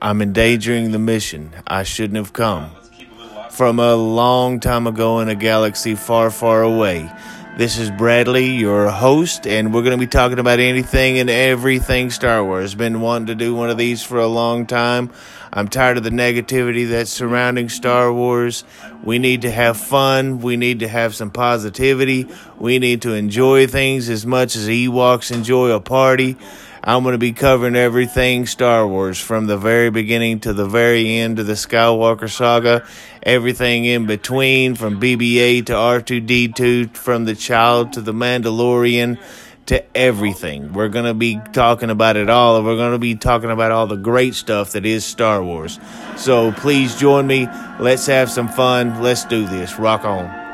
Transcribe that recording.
I'm endangering the mission. I shouldn't have come. From a long time ago in a galaxy far, far away. This is Bradley, your host, and we're going to be talking about anything and everything Star Wars. Been wanting to do one of these for a long time. I'm tired of the negativity that's surrounding Star Wars. We need to have fun. We need to have some positivity. We need to enjoy things as much as Ewoks enjoy a party. I'm going to be covering everything Star Wars from the very beginning to the very end of the Skywalker saga, everything in between from BB-8 to R2D2, from the child to the Mandalorian to everything. We're going to be talking about it all. and We're going to be talking about all the great stuff that is Star Wars. So please join me. Let's have some fun. Let's do this. Rock on.